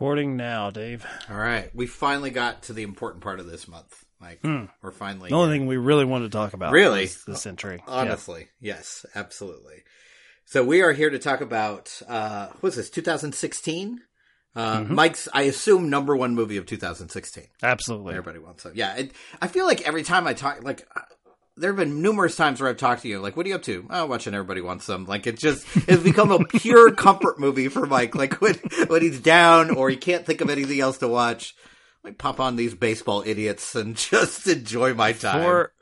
Recording now, Dave. All right, we finally got to the important part of this month. Like we're finally The only thing we really wanted to talk about Really? this entry. Yeah. honestly, yes, absolutely. So we are here to talk about uh what's this 2016? Uh Mm-hmm. Mike's I assume number 1 movie of 2016. Absolutely. Everybody wants some. Yeah, it, I feel like every time I talk like there have been numerous times where I've talked to you, like, what are you up to? Oh, watching Everybody Wants Some. Like, it just, it's become a pure comfort movie for Mike. Like, when, when he's down or he can't think of anything else to watch, like, pop on these baseball idiots and just enjoy my time. For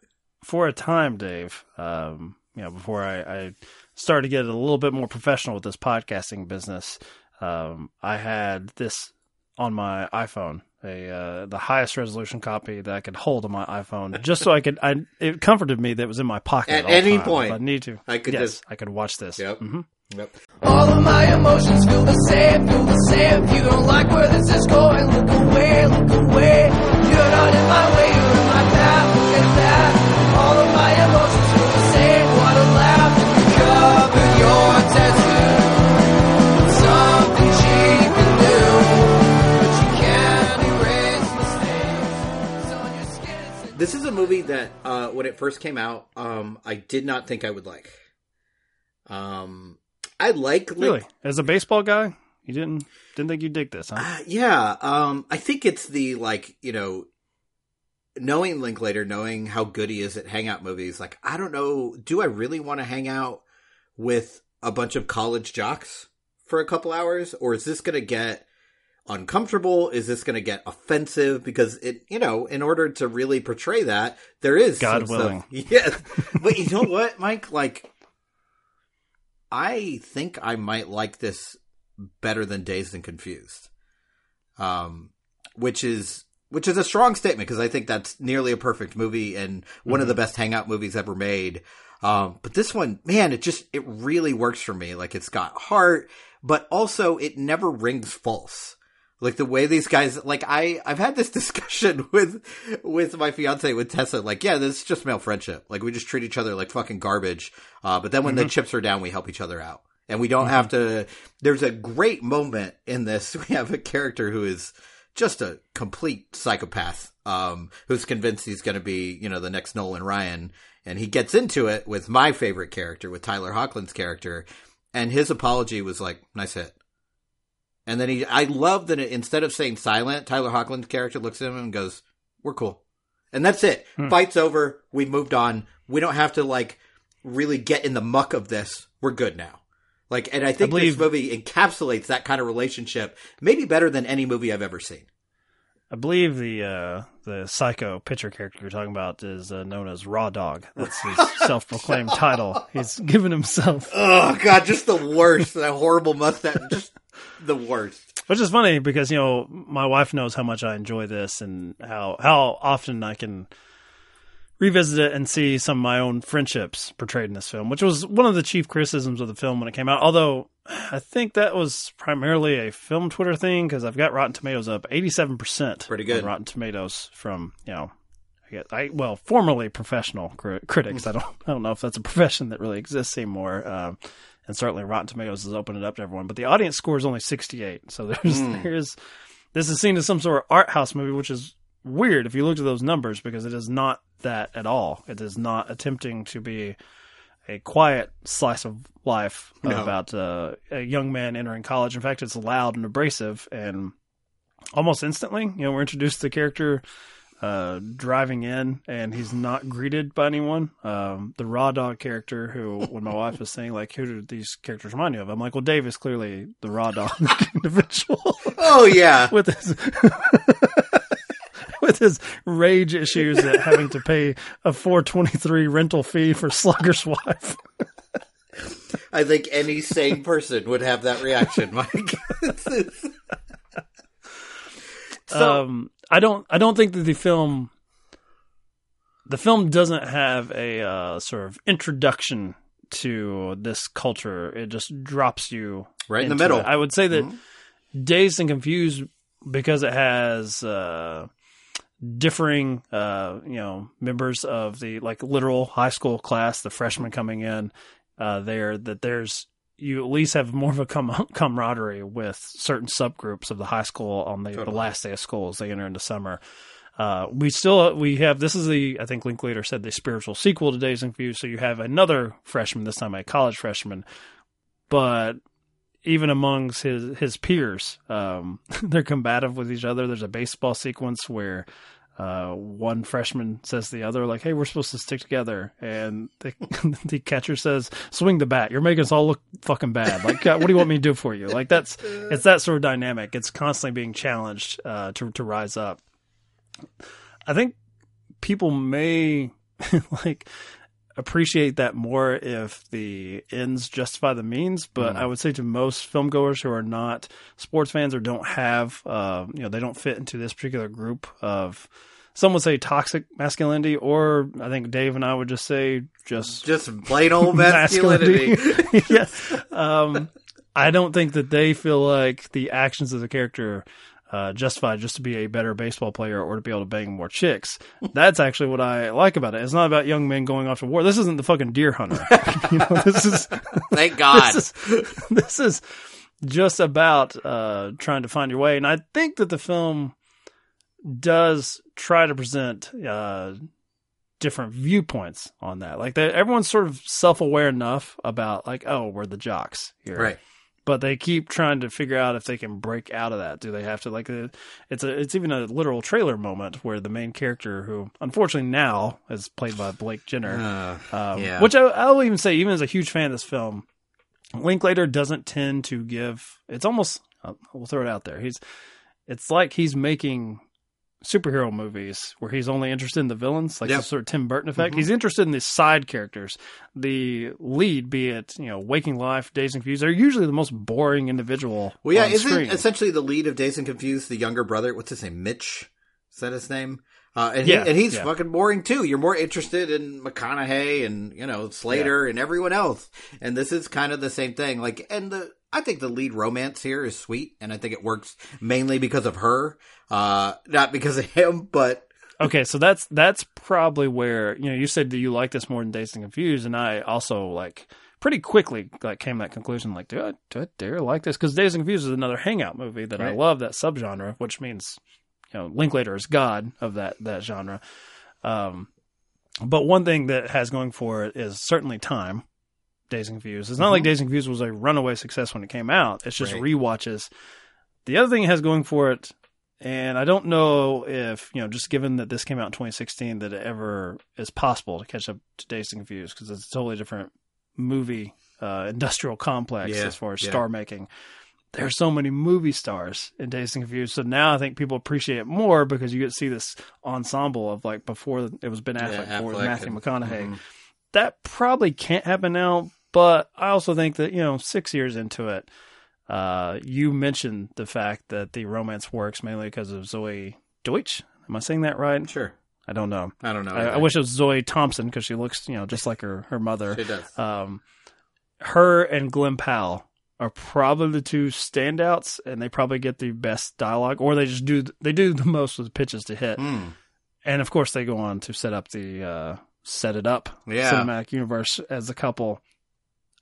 for a time, Dave, um, you know, before I, I started to get a little bit more professional with this podcasting business, um, I had this on my iPhone, a uh, the highest resolution copy that I could hold on my iPhone, just so I could. I it comforted me that it was in my pocket At all any time. point, If I need to. I could yes, just- I could watch this. Yep. Mhm. Yep. All of my emotions feel the same, feel the same. If you don't like where this is going, look away, look away. You're not in my way, you're in my path. Look at that. All of my movie that, uh, when it first came out, um, I did not think I would like. Um, I like, Really, as a baseball guy, you didn't didn't think you'd dig this, huh? Uh, yeah, um, I think it's the like you know, knowing Linklater, knowing how good he is at hangout movies. Like, I don't know, do I really want to hang out with a bunch of college jocks for a couple hours, or is this going to get uncomfortable? Is this going to get offensive? Because it, you know, in order to really portray that, there is God willing. Stuff. Yeah, but you know what, Mike? Like, I think I might like this better than Dazed and Confused, um, which is which is a strong statement because I think that's nearly a perfect movie and one of the best hangout movies ever made. Um, but this one, man, it just it really works for me. Like it's got heart, but also it never rings false. Like the way these guys, like I, I've had this discussion with, with my fiance, with Tessa. Like, yeah, this is just male friendship. Like we just treat each other like fucking garbage. Uh, but then when the chips are down, we help each other out, and we don't have to. There's a great moment in this. We have a character who is just a complete psychopath, um, who's convinced he's going to be, you know, the next Nolan Ryan, and he gets into it with my favorite character, with Tyler Hoechlin's character, and his apology was like, "Nice hit." And then he, I love that it, instead of saying silent, Tyler Hoechlin's character looks at him and goes, "We're cool," and that's it. Hmm. Fight's over. We moved on. We don't have to like really get in the muck of this. We're good now. Like, and I think believe- this movie encapsulates that kind of relationship, maybe better than any movie I've ever seen. I believe the uh, the psycho pitcher character you're talking about is uh, known as Raw Dog. That's his self-proclaimed title. He's given himself, Oh God, just the worst. that horrible mustache, just the worst. which is funny because you know my wife knows how much I enjoy this and how how often I can revisit it and see some of my own friendships portrayed in this film, which was one of the chief criticisms of the film when it came out. Although I think that was primarily a film Twitter thing because I've got Rotten Tomatoes up 87%. Pretty good. Rotten Tomatoes from, you know, I guess I well, formerly professional cri- critics. I don't I don't know if that's a profession that really exists anymore. Um, and certainly Rotten Tomatoes has opened it up to everyone, but the audience score is only 68. So there's there's this is seen as some sort of art house movie, which is weird if you look at those numbers because it is not that at all. It is not attempting to be a quiet slice of life No. about uh, a young man entering college. In fact, it's loud and abrasive, and almost instantly, you know, we're introduced to the character uh, driving in, and he's not greeted by anyone. Um, the raw dog character, who when my wife was saying like, who do these characters remind you of? I'm like, well, Dave is clearly the raw dog individual Oh yeah, with his with his rage issues at having to pay a 423 rental fee for Slugger's wife. I think any sane person would have that reaction, Mike. so um, I don't I don't think that the film the film doesn't have a uh, sort of introduction to this culture. It just drops you right in the middle. it. I would say that Dazed and Confused because it has uh, differing, uh, you know, members of the like literal high school class, the freshmen coming in uh, there. That there's you at least have more of a com- camaraderie with certain subgroups of the high school on the, the last day of school as they enter into summer. Uh, we still we have this is the I think Linklater said the spiritual sequel to Days in View. So you have another freshman this time, a college freshman, but even amongst his his peers, um, they're combative with each other. There's a baseball sequence where uh, one freshman says to the other, like, "Hey, we're supposed to stick together," and the the catcher says, "Swing the bat. You're making us all look fucking bad. Like, uh, what do you want me to do for you?" Like that's it's that sort of dynamic. It's constantly being challenged uh, to to rise up. I think people may like appreciate that more if the ends justify the means. But I would say to most filmgoers who are not sports fans or don't have, uh, you know, they don't fit into this particular group of, some would say toxic masculinity, or I think Dave and I would just say just Just plain old masculinity. yeah. Um, I don't think that they feel like the actions of the character uh, justified just to be a better baseball player or to be able to bang more chicks. That's actually what I like about it. It's not about young men going off to war. This isn't the fucking deer hunter. you know, this is Thank God. this is this is just about uh, trying to find your way. And I think that the film does try to present uh, different viewpoints on that. Like they, everyone's sort of self aware enough about like, oh, we're the jocks here, right. But they keep trying to figure out if they can break out of that. Do they have to like? uh, It's a it's even a literal trailer moment where the main character, who unfortunately now is played by Blake Jenner, Uh, um, Yeah. Which I, I'll even say, even as a huge fan of this film, Linklater doesn't tend to give. It's almost. We'll throw it out there. He's. It's like he's making superhero movies where he's only interested in the villains, like Yep. the sort of Tim Burton effect. Mhm. He's interested in the side characters. The lead, be it you know Waking Life, Dazed and Confused, are usually the most boring individual. well, yeah, isn't screen. essentially the lead of Dazed and Confused the younger brother? What's his name? Mitch? Is that his name? Uh, and, Yeah, he, and he's yeah. fucking boring too. You're more interested in McConaughey and you know Slater and everyone else. And this is kind of the same thing. Like, and the I think the lead romance here is sweet, and I think it works mainly because of her, uh, not because of him. But Okay, so that's that's probably where you know you said that you like this more than Dazed and Confused, and I also like pretty quickly like came to that conclusion like do I do I dare like this because Dazed and Confused is another hangout movie that I love that subgenre, which means you know Linklater is god of that that genre. Um, but one thing that has going for it is certainly time. Dazed and Confused. It's not like Dazed and Confused was a runaway success when it came out. It's just Right. rewatches. The other thing it has going for it and I don't know if, you know, just given that this came out in 2016, that it ever is possible to catch up to Dazed and Confused because it's a totally different movie uh, industrial complex Yeah, as far as yeah. star making. There are so many movie stars in Dazed and Confused. So now I think people appreciate it more because you get to see this ensemble of like before it was Ben Affleck, Yeah, before it was Matthew and- McConaughey. Mhm. That probably can't happen now, but I also think that, you know, six years into it, uh, you mentioned the fact that the romance works mainly because of Zoey Deutch. Am I saying that right? sure, I don't know. I don't know. I, I wish it was Zoe Thompson because she looks, you know, just like her her mother. she does. Um, her and Glen Powell are probably the two standouts, and they probably get the best dialogue, or they just do they do the most with the pitches to hit. Hmm. And of course, they go on to set up the uh, set it up Yeah. cinematic universe as a couple.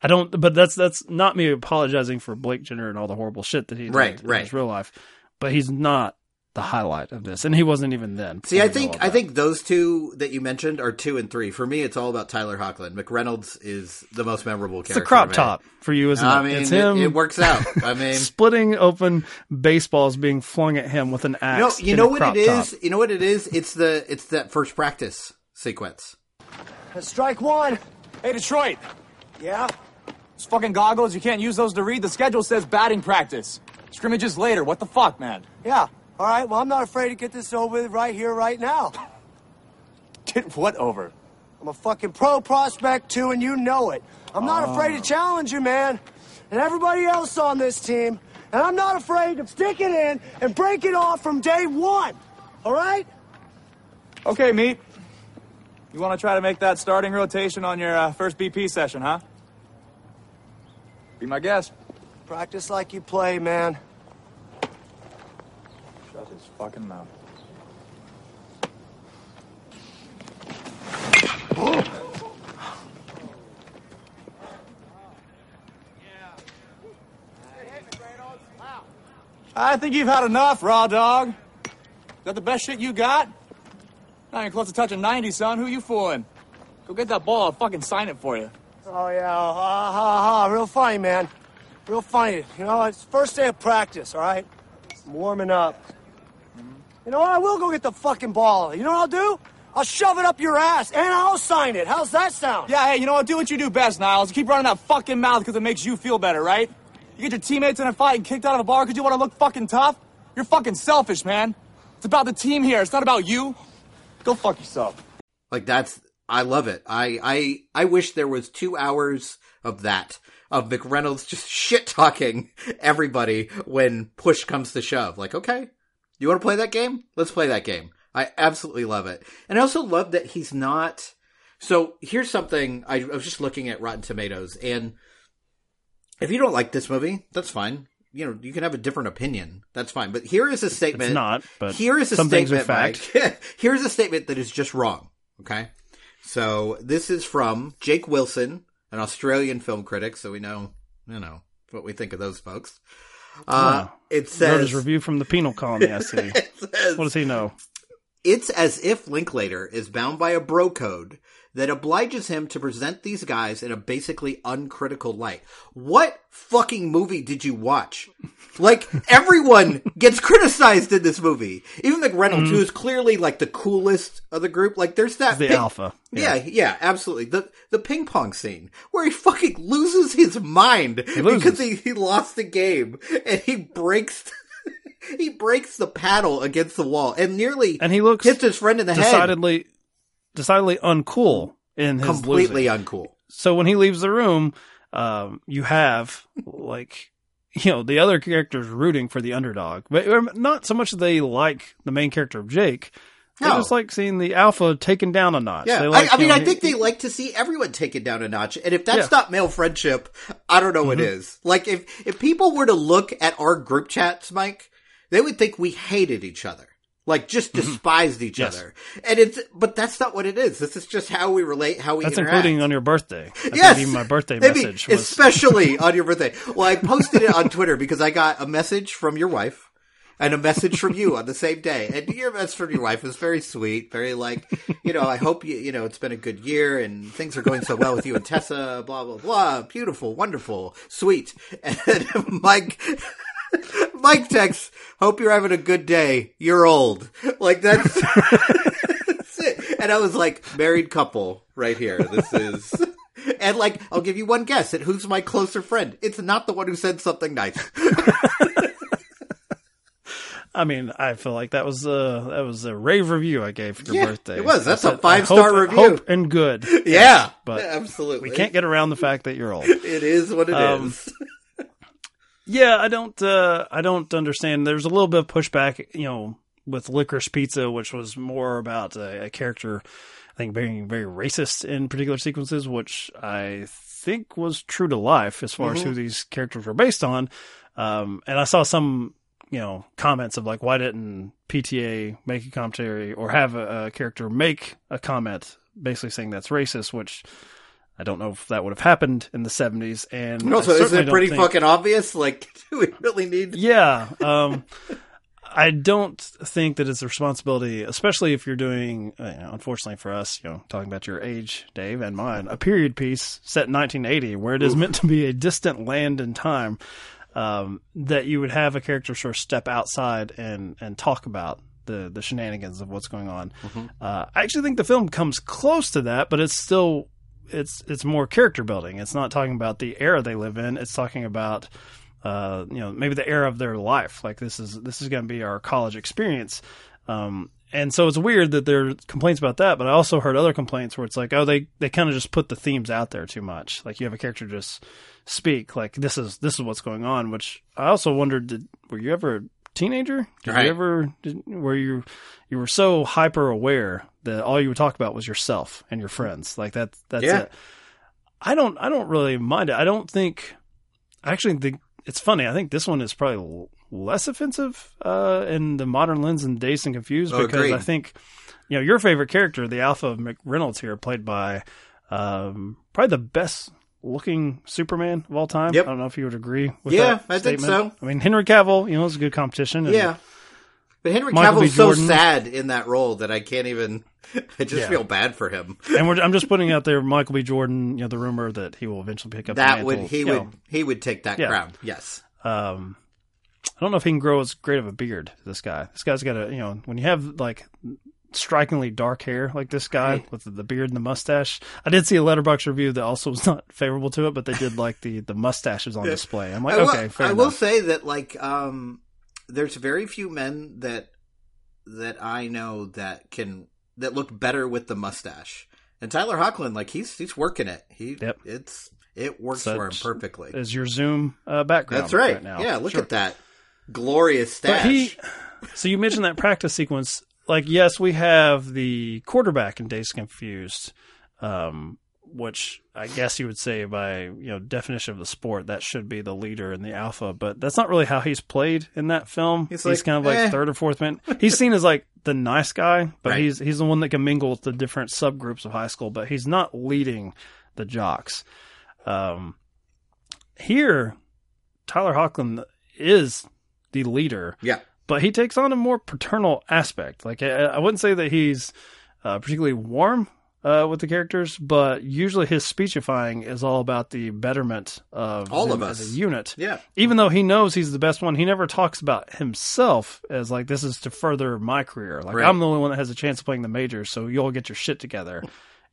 I don't, but that's that's not me apologizing for Blake Jenner and all the horrible shit that he did Right, in right. his real life, but he's not the highlight of this, and he wasn't even then. See, I think I think those two that you mentioned are two and three. For me, it's all about Tyler Hoechlin. McReynolds is the most memorable it's a crop top for you, isn't I it? mean, it's him. it works out. I mean, splitting open baseballs being flung at him with an you know, axe. you know what crop it top. You know what it is. It's the it's that first practice sequence. Strike one. Hey, Detroit, Yeah? Those fucking goggles, you can't use those to read. The schedule says batting practice. Scrimmages later. What the fuck, man? Yeah. All right, well, I'm not afraid to get this over with right here, right now. Get what over? I'm a fucking pro prospect, too, and you know it. I'm not afraid to challenge you, man. And everybody else on this team. And I'm not afraid to stick it in and break it off from day one. All right? Okay, meat. You want to try to make that starting rotation on your uh, first BP session, huh? Be my guest. Practice like you play, man. Shut his fucking mouth. I think you've had enough, raw dog. Is that the best shit you got? Not even close to touching 90, son. Who you fooling? Go get that ball. I'll fucking sign it for you. Oh yeah, ha ha ha! Real funny, man. Real funny. You know, it's first day of practice. All right, I'm warming up. You know what? I will go get the fucking ball. You know what I'll do? I'll shove it up your ass and I'll sign it. How's that sound? Yeah, hey, you know what? Do what you do best, Niles. Keep running that fucking mouth because it makes you feel better, right? You get your teammates in a fight and kicked out of a bar because you want to look fucking tough? You're fucking selfish, man. It's about the team here. It's not about you. Go fuck yourself. Like that's I love it. I I I wish there was two hours of that of McReynolds just shit talking everybody when push comes to shove. Like, okay, you want to play that game? Let's play that game. I absolutely love it, and I also love that he's not. So here's something I, I was just looking at Rotten Tomatoes, and if you don't like this movie, that's fine. You know, you can have a different opinion. That's fine. But here is a statement. It's not, but here is a some things are statement. fact. Mike. Here's a statement that is just wrong. Okay. So this is from Jake Wilson, an Australian film critic. So we know, you know, what we think of those folks. Uh, it says, his review from the penal colony. I see. says, what does he know? it's as if Linklater is bound by a bro code that obliges him to present these guys in a basically uncritical light. What fucking movie did you watch? Like, everyone gets criticized in this movie. Even McReynolds, mm. who is clearly like the coolest of the group. Like, there's that The ping- alpha. Yeah. yeah, absolutely. The the ping pong scene where he fucking loses his mind loses. because he, he lost the game and he breaks he breaks the paddle against the wall and nearly And he looks hits his friend in the head. decidedly, decidedly uncool in his Completely losing. uncool. So when he leaves the room, um, you have like you know the other characters rooting for the underdog, but um, not so much that they like the main character of Jake. They just like seeing the alpha taken down a notch. Yeah, like, I, I mean, know, I he- think they like to see everyone taken down a notch, and if that's Yeah. Mm-hmm. not male friendship, I don't know what is. Like, if if people were to look at our group chats, Mike, they would think we hated each other, like just despised each Mm-hmm. Yes. other, and it's but that's not what it is. This is just how we relate, how we That's interact. including on your birthday. I Yes, even my birthday Maybe, message was especially on your birthday. Well, I posted it on Twitter because I got a message from your wife and a message from you on the same day. And your message from your wife was very sweet, very like, you know, I hope you, you know, it's been a good year and things are going so well with you and Tessa. Blah blah blah. Beautiful, wonderful, sweet. And Mike. Mike texts, hope you're having a good day. You're old. Like that's, that's it. And I was like, married couple right here. This is, and like, I'll give you one guess at who's my closer friend. It's not the one who said something nice. I mean, I feel like that was a that was a rave review I gave for your Yeah, birthday. it was. That's I a said, five-star review. hope and good. Yeah. but absolutely. We can't get around the fact that you're old. it is what it um, is. Yeah, I don't. Uh, I don't understand. There's a little bit of pushback, you know, with Licorice Pizza, which was more about a, a character, I think, being very racist in particular sequences, which I think was true to life as far as Mm-hmm. who these characters were based on. Um, and I saw some, you know, comments of like, why didn't PTA make a commentary or have a, a character make a comment basically saying that's racist, which. I don't know if that would have happened in the 70s. And also, isn't it pretty think- fucking obvious? Like, do we really need? yeah. Um, I don't think that it's a responsibility, especially if you're doing, uh, you know, unfortunately for us, you know, talking about your age, Dave, and mine, a period piece set in 1980, where it is meant to be a distant land and time, um, that you would have a character sort of step outside and, and talk about the, the shenanigans of what's going on. Uh, I actually think the film comes close to that, but it's still, it's, it's more character building. It's not talking about the era they live in. It's talking about, uh, you know, maybe the era of their life. Like this is this is going to be our college experience. Um, and so it's weird that there are complaints about that, but I also heard other complaints where it's like, oh, they, they kind of just put the themes out there too much. Like you have a character just speak like this is this is what's going on. Which I also wondered, did, were you ever teenager? Did Right. you ever did, were you you were so hyper aware that all you would talk about was yourself and your friends? Like that that's Yeah. it. I don't I don't really mind it. I don't think I actually think it's funny. I think this one is probably less offensive uh, in the modern lens and Dazed and Confused Oh, because agreed. I think you know your favorite character, the Alpha of McReynolds here, played by um, probably the best looking Superman of all time. Yep. I don't know if you would agree with Yeah, that I think so. I mean, Henry Cavill, you know, is a good competition. Yeah. But Henry Michael B. Cavill's so sad in that role that I can't even. I just Yeah. feel bad for him. and we're, I'm just putting out there, Michael B. Jordan. You know, the rumor that he will eventually pick up the That would he would know, he would take that Yeah. crown. Yes. um, I don't know if he can grow as great of a beard. This guy, this guy's got a you know when you have like strikingly dark hair like this guy Right. with the, beard and the mustache. I did see a Letterboxd review that also was not favorable to it, but they did like the the mustaches on display. I'm like, I will, okay, fair I will say that like um, there's very few men that that I know that can that look better with the mustache. And Tyler Hoechlin, like he's he's working it. He Yep. it's it works Such for him perfectly. Is your Zoom uh, background? That's right. now. yeah, look Sure. at that glorious stash. He, so you mentioned that practice sequence. Like, yes, we have the quarterback in Days Confused, um, which I guess you would say by you know definition of the sport that should be the leader and the alpha, but that's not really how he's played in that film. He's He's, like, kind of like eh. third or fourth man. He's seen as like the nice guy, but Right. he's he's the one that can mingle with the different subgroups of high school, but he's not leading the jocks. Um, here, Tyler Hoechlin is the leader yeah. But he takes on a more paternal aspect. Like I, I wouldn't say that he's uh, particularly warm uh, with the characters, but usually his speechifying is all about the betterment of All of us as a unit. Yeah. Even though he knows he's the best one, he never talks about himself as like this is to further my career. Like Right. I'm the only one that has a chance of playing the majors, so you all get your shit together.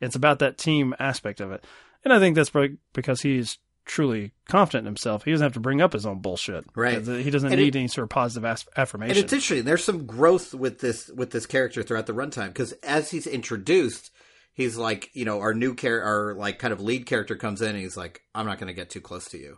it's about that team aspect of it, and I think that's probably because he's truly confident in himself. He doesn't have to bring up his own bullshit. Right. He doesn't And need it- any sort of positive as- affirmation. And it's interesting. There's some growth with this with this character throughout the runtime because as he's introduced, he's like, you know, our new character, our like kind of lead character comes in and he's like, I'm not going to get too close to you.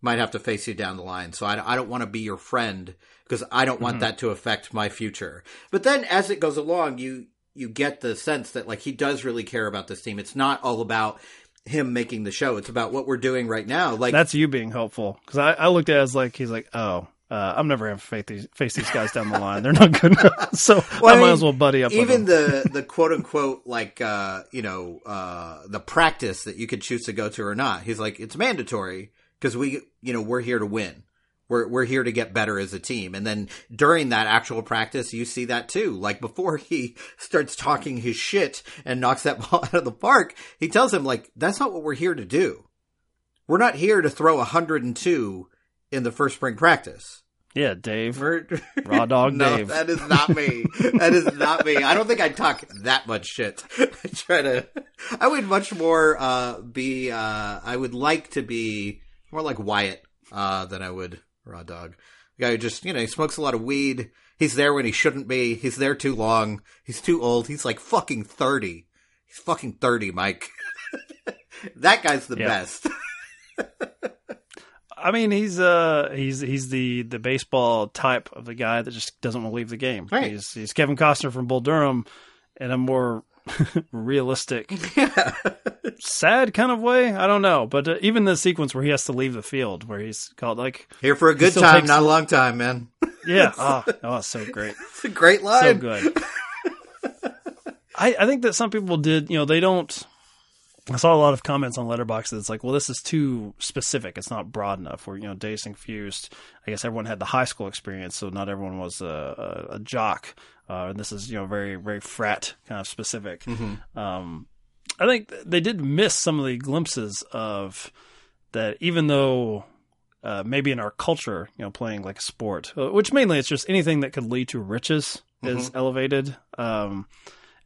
Might have to face you down the line. So I, I don't want to be your friend because I don't want mm-hmm. that to affect my future. But then as it goes along, you you get the sense that like he does really care about this team. It's not all about him making the show. It's about what we're doing right now. Like That's you being helpful because I, I looked at it as like he's like, oh, uh, I'm never gonna face these, face these guys down the line. They're not good enough, so Well, I might mean, as well buddy up. Even the the quote unquote like uh you know uh the practice that you could choose to go to or not. He's like it's mandatory because we you know we're here to win. We're we're here to get better as a team. And then during that actual practice, you see that too. Like before he starts talking his shit and knocks that ball out of the park, he tells him like that's not what we're here to do. We're not here to throw 102 in the first spring practice. yeah, Dave. We're, Raw dog no, Dave. that is not me. that is not me. I don't think I talk that much shit. I try to. I would much more uh, be. Uh, I would like to be more like Wyatt uh, than I would Raw Dog. The guy who just you know he smokes a lot of weed. He's there when he shouldn't be. He's there too long. He's too old. He's like fucking thirty. He's fucking thirty, Mike. that guy's the Yeah. best. I mean, he's uh he's he's the the baseball type of the guy that just doesn't want to leave the game. Right. He's he's Kevin Costner from Bull Durham in a more realistic, sad kind of way. I don't know, but uh, even the sequence where he has to leave the field, where he's called like, Here for a good time, takes- not a long time, man. yeah, oh, oh, so great. It's a great line. so good. I, I think that some people did, you know, they don't. I saw a lot of comments on Letterboxd that's like, well, this is too specific. It's not broad enough. Where you know, Dazed and Confused. I guess everyone had the high school experience, so not everyone was a, a, a jock. Uh, and this is you know very very frat kind of specific. Um, I think they did miss some of the glimpses of that, even though uh, maybe in our culture, you know, playing like a sport, uh, which mainly it's just anything that could lead to riches is elevated. Um,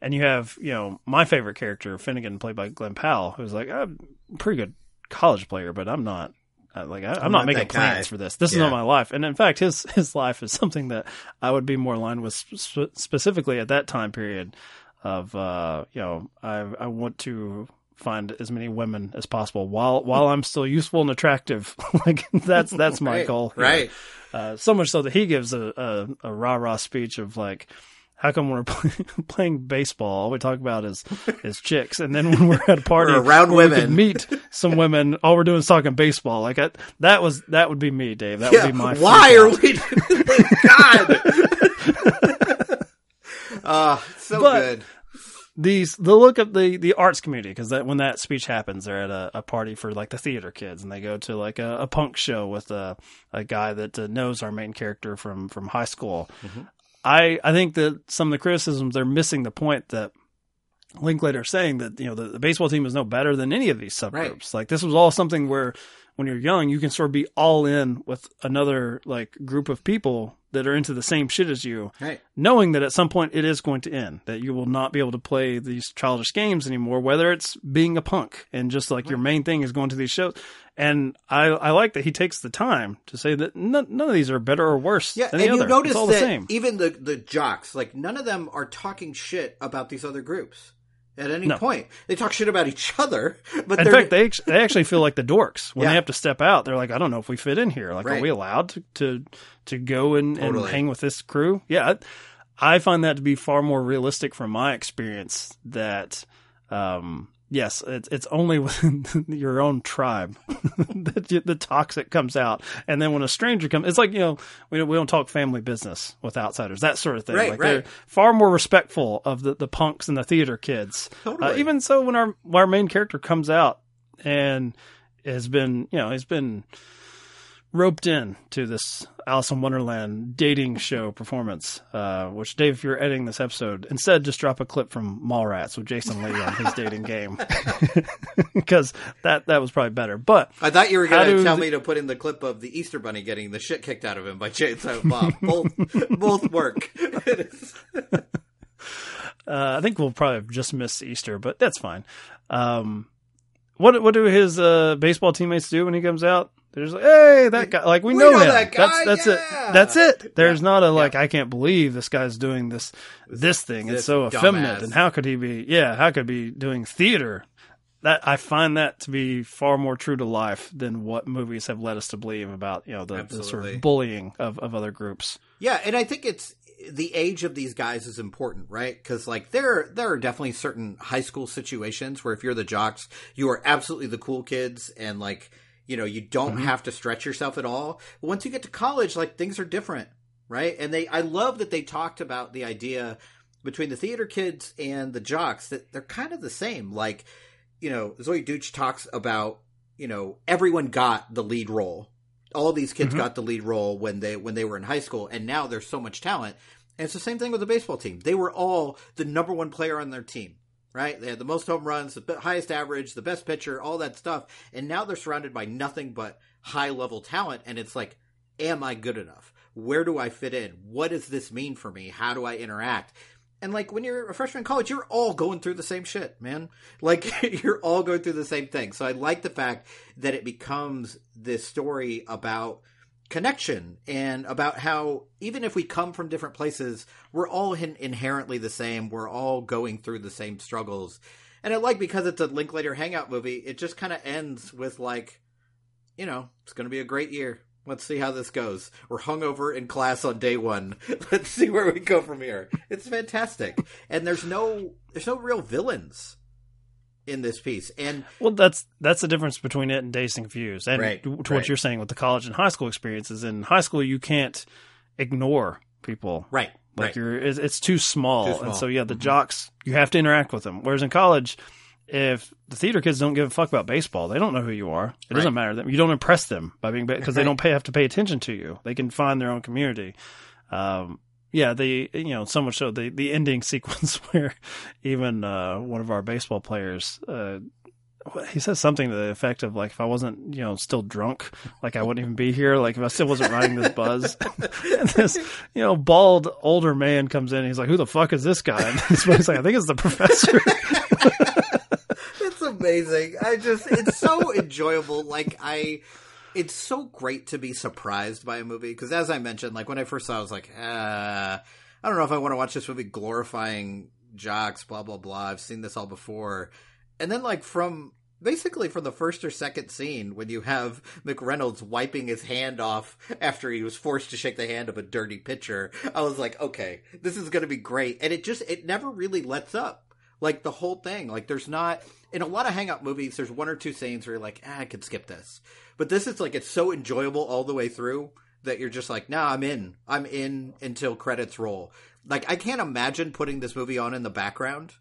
and you have, you know, my favorite character, Finnegan, played by Glen Powell, who's like, I'm a pretty good college player, but I'm not. Uh, Like I, I'm, not, making that guy. plans for this. This is not my life. And in fact, his his life is something that I would be more aligned with, sp- specifically at that time period. Of uh, you know, I I want to find as many women as possible while while I'm still useful and attractive. like that's that's my Right, goal. right. Uh, so much so that he gives a, a, a rah rah speech of like, how come when we're play, playing baseball, all we talk about is is chicks, and then when we're at a party around where we women. meet some women, all we're doing is talking baseball. Like I, that was that would be me, Dave. That Yeah, would be my. why are out. we? God. Ah, so But- good. these the look of the the arts community because that when that speech happens they're at a, a party for like the theater kids and they go to like a, a punk show with a a guy that uh, knows our main character from from high school i i think that some of the criticisms they're missing the point that linklater is saying that you know the, the baseball team is no better than any of these subgroups Right. like this was all something where when you're young you can sort of be all in with another like group of people that are into the same shit as you Right. knowing that at some point it is going to end, that you will not be able to play these childish games anymore, whether it's being a punk and just like your main thing is going to these shows. And I, I like that he takes the time to say that none, none of these are better or worse Yeah, than and the you other. notice it's all that the same. even the the jocks, like none of them are talking shit about these other groups at any No. point. They talk shit about each other, but In fact, they they actually feel like the dorks when Yeah. they have to step out. They're like, I don't know if we fit in here. Like, Right. are we allowed to to, to go and, and hang with this crew? Yeah, I, I find that to be far more realistic from my experience. That, um, yes, it's it's only within your own tribe that you, the toxic comes out, and then when a stranger comes, it's like you know we don't, we don't talk family business with outsiders, that sort of thing. Right, like right. they're far more respectful of the the punks and the theater kids. Totally. Uh, even so, when our when our main character comes out and has been, you know, he's been roped in to this Alice in Wonderland dating show performance. Uh, which Dave, if you're editing this episode, instead just drop a clip from Mallrats with Jason Lee on his dating game, because that that was probably better. But I thought you were going to tell the- me to put in the clip of the Easter Bunny getting the shit kicked out of him by Chainsaw Bob. both both work. Uh, I think we'll probably just miss Easter, but that's fine. Um, what what do his uh, baseball teammates do when he comes out? They're just like, "Hey, that guy!" Like we, We know, know him. that guy, That's that's yeah. it. That's it. There's not a like, I can't believe this guy's doing this this thing. this it's so effeminate, dumbass. and how could he be? Yeah, how could he be doing theater? That I find that to be far more true to life than what movies have led us to believe about you know the, the sort of bullying of, of other groups. Yeah, and I think it's the age of these guys is important, right? Because like there there are definitely certain high school situations where if you're the jocks, you are absolutely the cool kids, and like you know you don't mm-hmm. have to stretch yourself at all. But once you get to college, like things are different, right? And they I love that they talked about the idea between the theater kids and the jocks that they're kind of the same. Like you know Zoey Deutch talks about you know everyone got the lead role all these kids mm-hmm. got the lead role when they when they were in high school and now there's so much talent and it's the same thing with the baseball team they were all the number one player on their team right? They had the most home runs the highest average the best pitcher all that stuff. And now they're surrounded by nothing but high level talent. And it's like am i good enough? Where do i fit in? What does this mean for me? How do i interact? And like when you're a freshman in college, you're all going through the same shit, man. Like you're all going through the same thing. So I like the fact that it becomes this story about connection and about how even if we come from different places, we're all in- inherently the same. We're all going through the same struggles. And I like because it's a Linklater hangout movie, it just kind of ends with like, you know, it's going to be a great year. Let's see how this goes. We're hungover in class on day one. Let's see where we go from here. It's fantastic, and there's no there's no real villains in this piece. And Well, that's that's the difference between it and Dazed and Confused, and Right, to what right. you're saying with the college and high school experiences. In high school, you can't ignore people, right, Like right, you're, it's, too small. Too small. Mm-hmm. and so yeah, the jocks you have to interact with them. Whereas in college, if the theater kids don't give a fuck about baseball, they don't know who you are. It doesn't matter them. You don't impress them by being because they don't pay, have to pay attention to you. They can find their own community. Um, yeah, the you know so much so the the ending sequence where even uh, one of our baseball players. Uh, he says something to the effect of like if I wasn't you know still drunk like I wouldn't even be here like if I still wasn't riding this buzz and this you know bald older man comes in and he's like who the fuck is this guy and he's like I think it's the professor it's amazing. I just it's so enjoyable. Like I it's so great to be surprised by a movie because as I mentioned, like when I first saw it, I was like, uh, I don't know if I want to watch this movie glorifying jocks, blah blah blah. I've seen this all before. And then like from basically from the first or second scene when you have McReynolds wiping his hand off after he was forced to shake the hand of a dirty pitcher, I was like, okay, this is going to be great. And it just it never really lets up. Like the whole thing, like there's not in a lot of hangout movies. There's one or two scenes where you're like, ah, I could skip this, but this is like it's so enjoyable all the way through that you're just like, nah, I'm in, I'm in until credits roll. Like I can't imagine putting this movie on in the background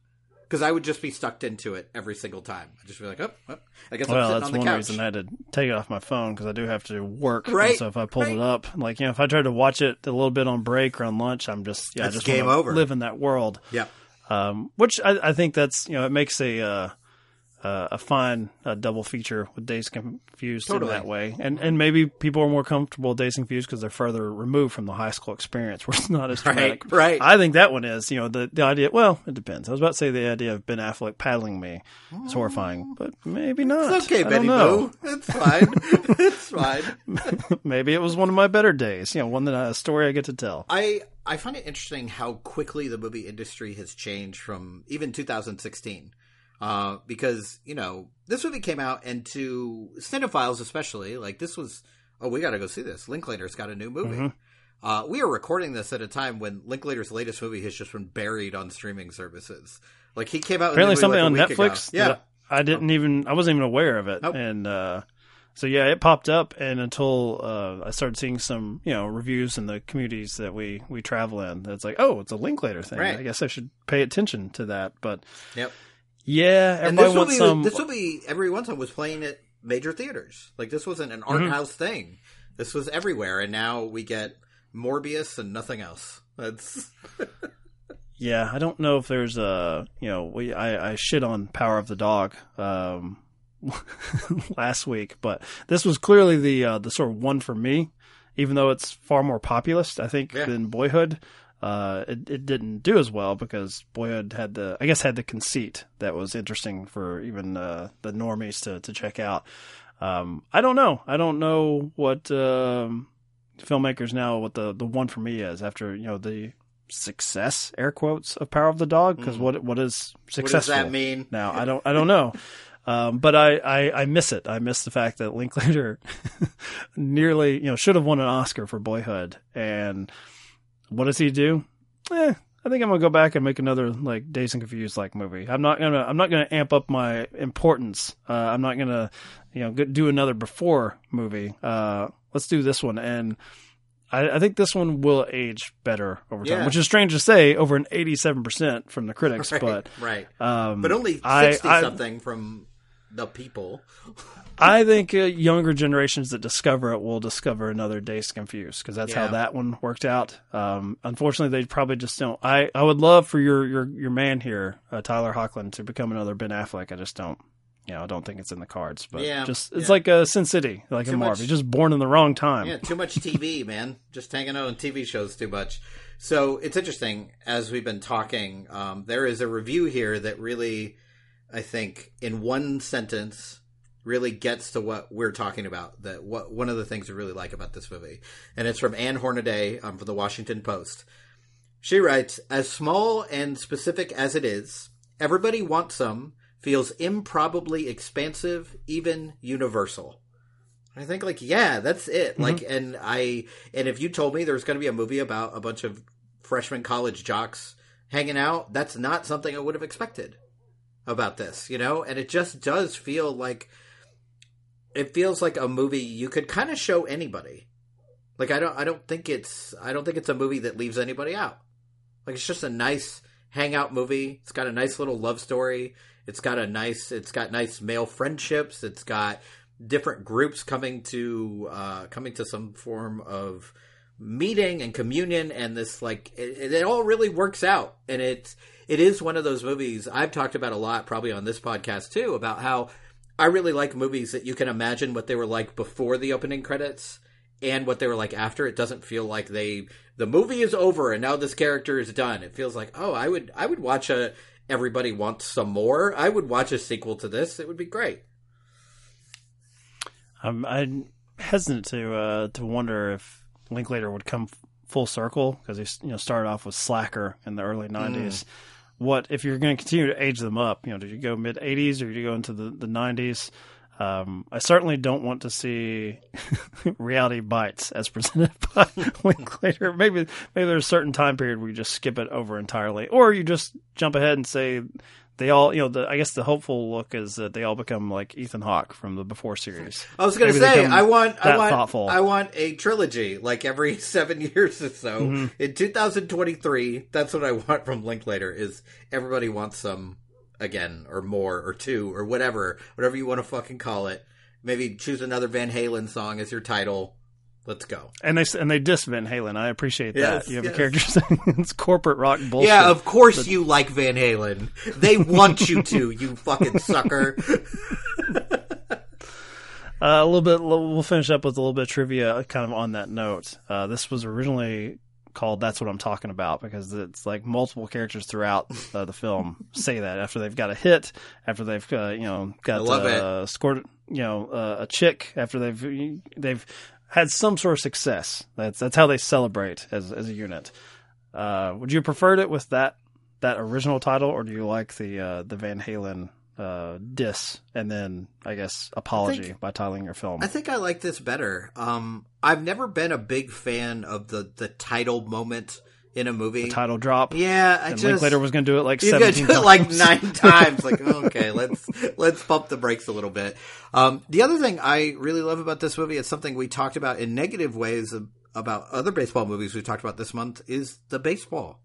because I would just be stuck into it every single time. I'd just be like, oh, oh I guess I'm Well, sitting that's on the one couch. reason I had to take it off my phone because I do have to work. Right, So if I pulled right. it up, like you know, if I tried to watch it a little bit on break or on lunch, I'm just yeah, I just game over. Live in that world. Yep. Um, which I, I think that's you know it makes a uh, a fine uh, double feature with Days Confused Totally. in that way, and and maybe people are more comfortable with Days Confused because they're further removed from the high school experience where it's not as traumatic. right. I think that one is you know the the idea. Well, it depends. I was about to say the idea of Ben Affleck paddling me is horrifying, but maybe not. It's okay, I Betty. Boo. It's fine. it's fine. maybe it was one of my better days. You know, one that I, a story I get to tell. I I find it interesting how quickly the movie industry has changed from even 2016. Uh, because you know this movie came out, and to cinephiles especially, like this was, oh, we got to go see this. Linklater's got a new movie. Mm-hmm. Uh, we are recording this at a time when Linklater's latest movie has just been buried on streaming services. Like he came out with Apparently, something like on week ago. Netflix. Yeah, I didn't even. I wasn't even aware of it, Nope. and uh, so yeah, it popped up. And until uh, I started seeing some, you know, reviews in the communities that we we travel in, it's like, oh, it's a Linklater thing. Right. I guess I should pay attention to that. But yep. Yeah, And everybody this wants be, some. this movie, every one time was playing at major theaters. Like this wasn't an Mm-hmm. art house thing. This was everywhere, and now we get Morbius and nothing else. That's Yeah, I don't know if there's a you know we I, I shit on Power of the Dog um, last week, but this was clearly the uh, the sort of one for me, even though it's far more populist I think Yeah. than Boyhood. Uh, it, it didn't do as well because Boyhood had the I guess had the conceit that was interesting for even uh, the normies to to check out. Um, I don't know. I don't know what um, filmmakers now what the the one for me is after you know the success air quotes of Power of the Dog because what what is what does successful that mean? now? I don't I don't know. Um, but I, I, I miss it. I miss the fact that Linklater nearly, you know, should have won an Oscar for Boyhood. And what does he do? Eh, I think I'm gonna go back and make another like Dazed and Confused like movie. I'm not gonna I'm not gonna amp up my importance. Uh, I'm not gonna you know do another before movie. Uh, let's do this one and. I, I think this one will age better over time, Yeah. which is strange to say over an 87% from the critics, Right, but right, um, but only sixty I- something from the people. I think uh, younger generations that discover it will discover another Days Confused because that's Yeah. how that one worked out. Um, unfortunately, they probably just don't. I, I would love for your your your man here, uh, Tyler Hoechlin, to become another Ben Affleck. I just don't. You know, I don't think it's in the cards. But Yeah, just it's yeah. like uh, Sin City, like Too in Marvel. just born in the wrong time. Yeah, too much TV, man. Just hanging out on TV shows too much. So it's interesting as we've been talking. Um, there is a review here that really, I think, in one sentence, really gets to what we're talking about. That what one of the things we really like about this movie, and it's from Ann Hornaday um, from the Washington Post. She writes, "As small and specific as it is, everybody wants some." Feels improbably expansive, even universal. I think like yeah, that's it. Like and I and if you told me there's going to be a movie about a bunch of freshman college jocks hanging out, that's not something I would have expected about this, you know? And it just does feel like it feels like a movie you could kind of show anybody. Like I don't I don't think it's I don't think it's a movie that leaves anybody out. Like it's just a nice hangout movie. It's got a nice little love story. It's got a nice it's got nice male friendships. It's got different groups coming to uh coming to some form of meeting and communion and this like it, it all really works out and it's it is one of those movies I've talked about a lot probably on this podcast too about how I really like movies that you can imagine what they were like before the opening credits and what they were like after. It doesn't feel like they the movie is over and now this character is done. It feels like, oh, I would I would watch a Everybody Wants Some More. I would watch a sequel to this. It would be great. I'm, I'm hesitant to uh, to wonder if Linklater would come f- full circle because he you know started off with Slacker in the early '90s. What if you're going to continue to age them up? You know, did you go mid '80s or did you go into the the '90s? Um, I certainly don't want to see reality bites as presented by Linklater. Maybe maybe there's a certain time period where you just skip it over entirely, or you just jump ahead and say they all. You know, the, I guess the hopeful look is that they all become like Ethan Hawke from the Before series. I was going to say I want I want thoughtful. I want a trilogy like every 7 years or so. Mm-hmm. In 2023, that's what I want from Linklater is everybody wants some again or more or two or whatever, whatever you want to fucking call it. Maybe choose another Van Halen song as your title. Let's go. And they and they diss Van Halen. I appreciate that. Yes, you have yes. a character saying it's corporate rock bullshit. Yeah, of course you like Van Halen. They want you to, you fucking sucker. Uh, a little bit. We'll finish up with a little bit of trivia, kind of on that note. Uh, this was originally called "That's What I'm Talking About" because it's like multiple characters throughout uh, the film say that after they've got a hit, after they've uh, you know got uh, scored you know uh, a chick, after they've they've had some sort of success. That's that's how they celebrate as as a unit. Uh, would you preferred it with that that original title, or do you like the uh, the Van Halen uh, diss and then I guess apology by titling your film? I think I like this better. Um, I've never been a big fan of the, the title moment in a movie. title drop. yeah, I and just Linklater was going to do it like you seventeen do it times. like nine times. Like, okay, let's let's pump the brakes a little bit. Um, the other thing I really love about this movie is something we talked about in negative ways about other baseball movies we talked about this month is the baseball.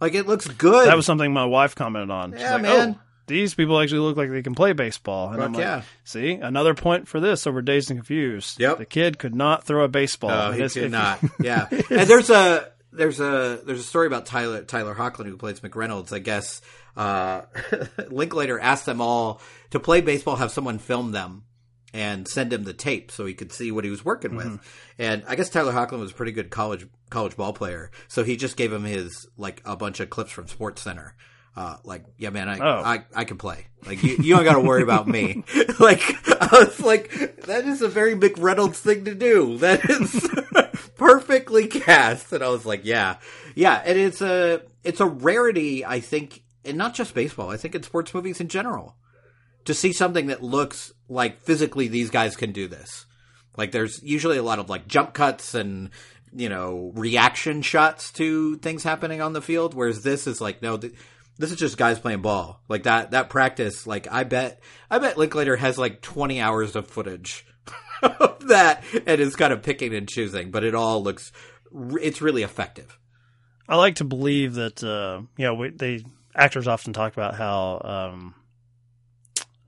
Like it looks good. that was something my wife commented on. She's Yeah, like, man. "Oh, these people actually look like they can play baseball. And Fuck I'm like, yeah. see, another point for this over Dazed and Confused. Yep. The kid could not throw a baseball. No, he could not. Yeah, and there's a there's a there's a story about Tyler Tyler Hoechlin who plays McReynolds. I guess uh, Linklater asked them all to play baseball, have someone film them and send him the tape so he could see what he was working with. And I guess Tyler Hoechlin was a pretty good college college ball player, so he just gave him his like a bunch of clips from Sports Center. Uh, like, yeah, man, I, Oh. I, I can play. Like, you, you don't got to worry about me. like, I was like, that is a very McReynolds thing to do. That is perfectly cast. And I was like, yeah, yeah. And it's a, it's a rarity, I think, and not just baseball. I think in sports movies in general, to see something that looks like physically these guys can do this. Like, there's usually a lot of like jump cuts and you know reaction shots to things happening on the field, whereas this is like no. Th- this is just guys playing ball like that. That practice, like I bet, I bet Linklater has like twenty hours of footage of that, and is kind of picking and choosing. But it all looks, it's really effective. I like to believe that uh, you know we, they actors often talk about how um,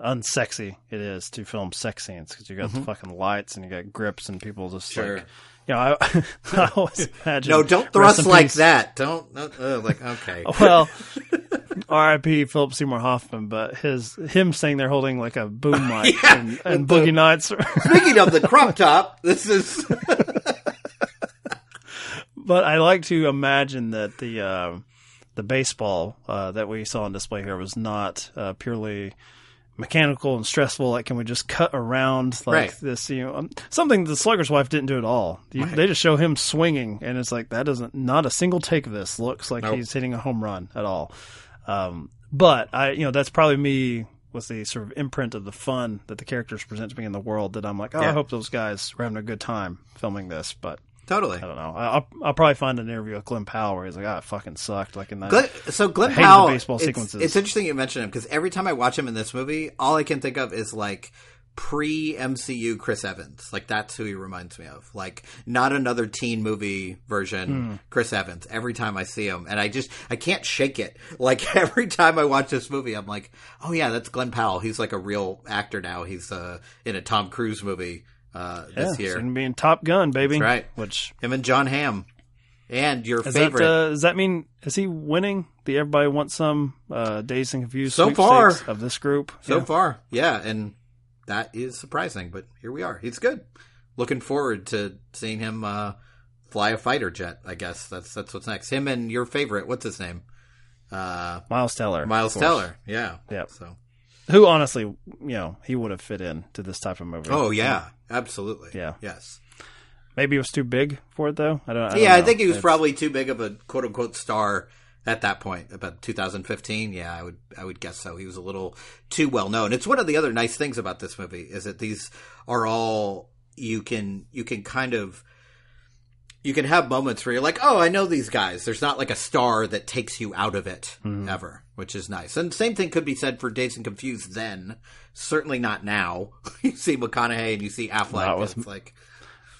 unsexy it is to film sex scenes because you got the fucking lights and you got grips and people just Mm-hmm. Sure. like you know I, I always imagine No, don't thrust like that. Don't uh, like okay. Well, R.I.P. Philip Seymour Hoffman, but his him saying they're holding like a boom mic Yeah, and, and Boogie the- Nights. Speaking of the crop top, this is but I like to imagine that the uh, the baseball uh, that we saw on display here was not uh, purely mechanical and stressful. Like, can we just cut around like Right. this? You know, um, something the Slugger's wife didn't do at all. You, They just show him swinging, and it's like that doesn't not a single take of this looks like Nope. he's hitting a home run at all. Um, but I, you know, that's probably me with the sort of imprint of the fun that the characters present to me in the world. That I'm like, oh, I hope those guys were having a good time filming this, but. totally. I don't know. I'll, I'll probably find an interview with Glen Powell where he's like, "Ah, it fucking sucked." Like in that. Glen, so Glen I hated the Powell, baseball it's, sequences. it's interesting you mention him because every time I watch him in this movie, all I can think of is like pre MCU Chris Evans. Like that's who he reminds me of. Like not another teen movie version Hmm. Chris Evans. Every time I see him, and I just I can't shake it. Like every time I watch this movie, I'm like, oh yeah, that's Glen Powell. He's like a real actor now. He's uh, in a Tom Cruise movie uh, yeah, this year. soon to be in Top Gun, baby. That's right. Which Him and Jon Hamm. And your is favorite. that? Uh, does that mean is he winning the Everybody Wants Some uh, Dazed and Confused So far. of this group? So Yeah. far, yeah, and that is surprising, but here we are. He's good. Looking forward to seeing him uh, fly a fighter jet. I guess that's that's what's next. Him and your favorite, what's his name? Uh, Miles Teller, Miles. Teller. Yeah. Yep. So. who honestly, you know, he would have fit in to this type of movie. Oh yeah, absolutely. Yeah. Yes. maybe he was too big for it though. I don't. I don't yeah, I think he was It's- probably too big of a quote unquote star at that point, about 2015. Yeah, I would I would guess so. He was a little too well known. It's one of the other nice things about this movie is that these are all you can you can kind of you can have moments where you're like, oh, I know these guys. There's not like a star that takes you out of it mm-hmm. ever, which is nice. And same thing could be said for Dazed and Confused then. Certainly not now. you see McConaughey and you see Affleck. With- it's like,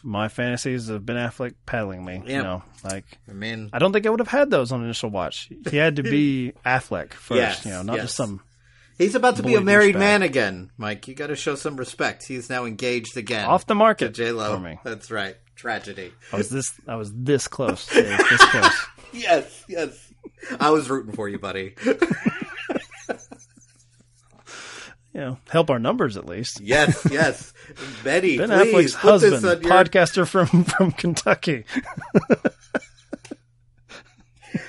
my fantasies of Ben Affleck paddling me. You know, like I mean, I don't think I would have had those on initial watch. He had to be Affleck first, Yes, you know, not yes. just some. he's about to be a married douchebag. man again, Mike. You got to show some respect. He's now engaged again. Off the market J Lo. That's right. Tragedy. I was this. I was this close. This close. Yes, yes. I was rooting for you, buddy. You know, help our numbers at least. Yes, yes. Betty, Ben please Affleck's husband, on your podcaster from from Kentucky.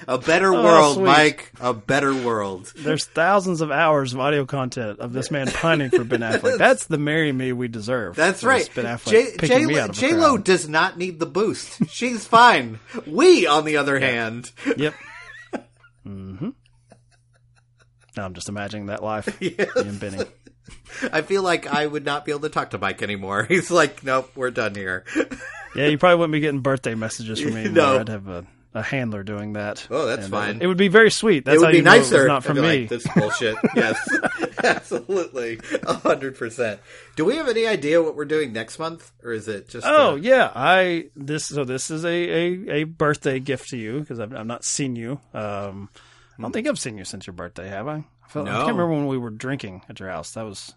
a better Oh, world, sweet. Mike. A better world. There's thousands of hours of audio content of this man pining for Ben Affleck. That's the marry me we deserve. That's right. Ben Affleck J- J- out of a J-Lo crowd. does not need the boost. She's fine. We, on the other hand, Yep. mm-hmm. Now I'm just imagining that life. Me and Benny. I feel like I would not be able to talk to Mike anymore. He's like, nope, we're done here. Yeah, you probably wouldn't be getting birthday messages from me. No. I'd have a, a handler doing that. Oh, that's And fine. would- It would be very sweet. That's it would be nicer. Not from me. Like, this bullshit. yes, absolutely, a hundred percent. Do we have any idea what we're doing next month, or is it just? Oh uh, yeah, I this so this is a a, a birthday gift to you because I've, I've not seen you. Um, I don't think I've seen you since your birthday, have I? I, felt, I can't remember when we were drinking at your house. That was.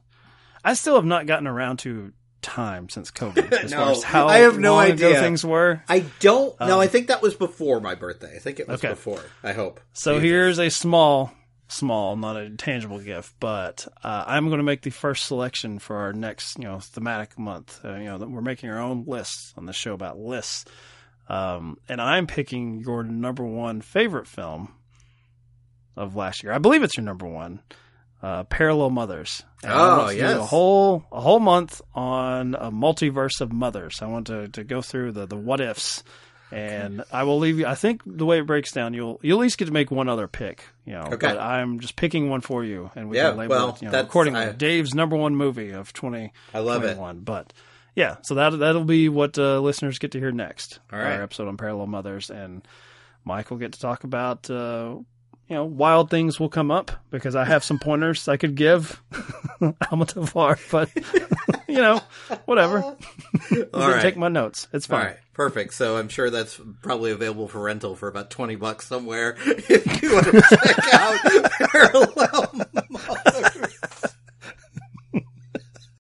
I still have not gotten around to time since COVID. As No, far as how I have no idea. things were. I don't. no, I think that was before my birthday. I think it was Um, Okay. before. I hope. So here's a small, small, not a tangible gift, but uh, I'm going to make the first selection for our next, you know, thematic month. Uh, you know, we're making our own lists on the show about lists, um, and I'm picking your number one favorite film of last year. I believe it's your number one. Uh, Parallel Mothers. And Oh, want to do yes. a whole a whole month on a multiverse of mothers. I want to, to go through the the what ifs, and I will leave you. I think the way it breaks down, you'll you will at least get to make one other pick. You know, Okay. but I'm just picking one for you, and we Yeah, can label well, it. You know, accordingly, I- Dave's number one movie of twenty. I love it. But yeah, so that that'll be what uh, listeners get to hear next. All right. Our episode on Parallel Mothers, and Mike will get to talk about. Uh, you know, wild things will come up because I have some pointers I could give Almodovar, but you know, whatever. All Didn't right. Take my notes. It's fine. right, perfect. So I'm sure that's probably available for rental for about twenty bucks somewhere if you want to check out Parallel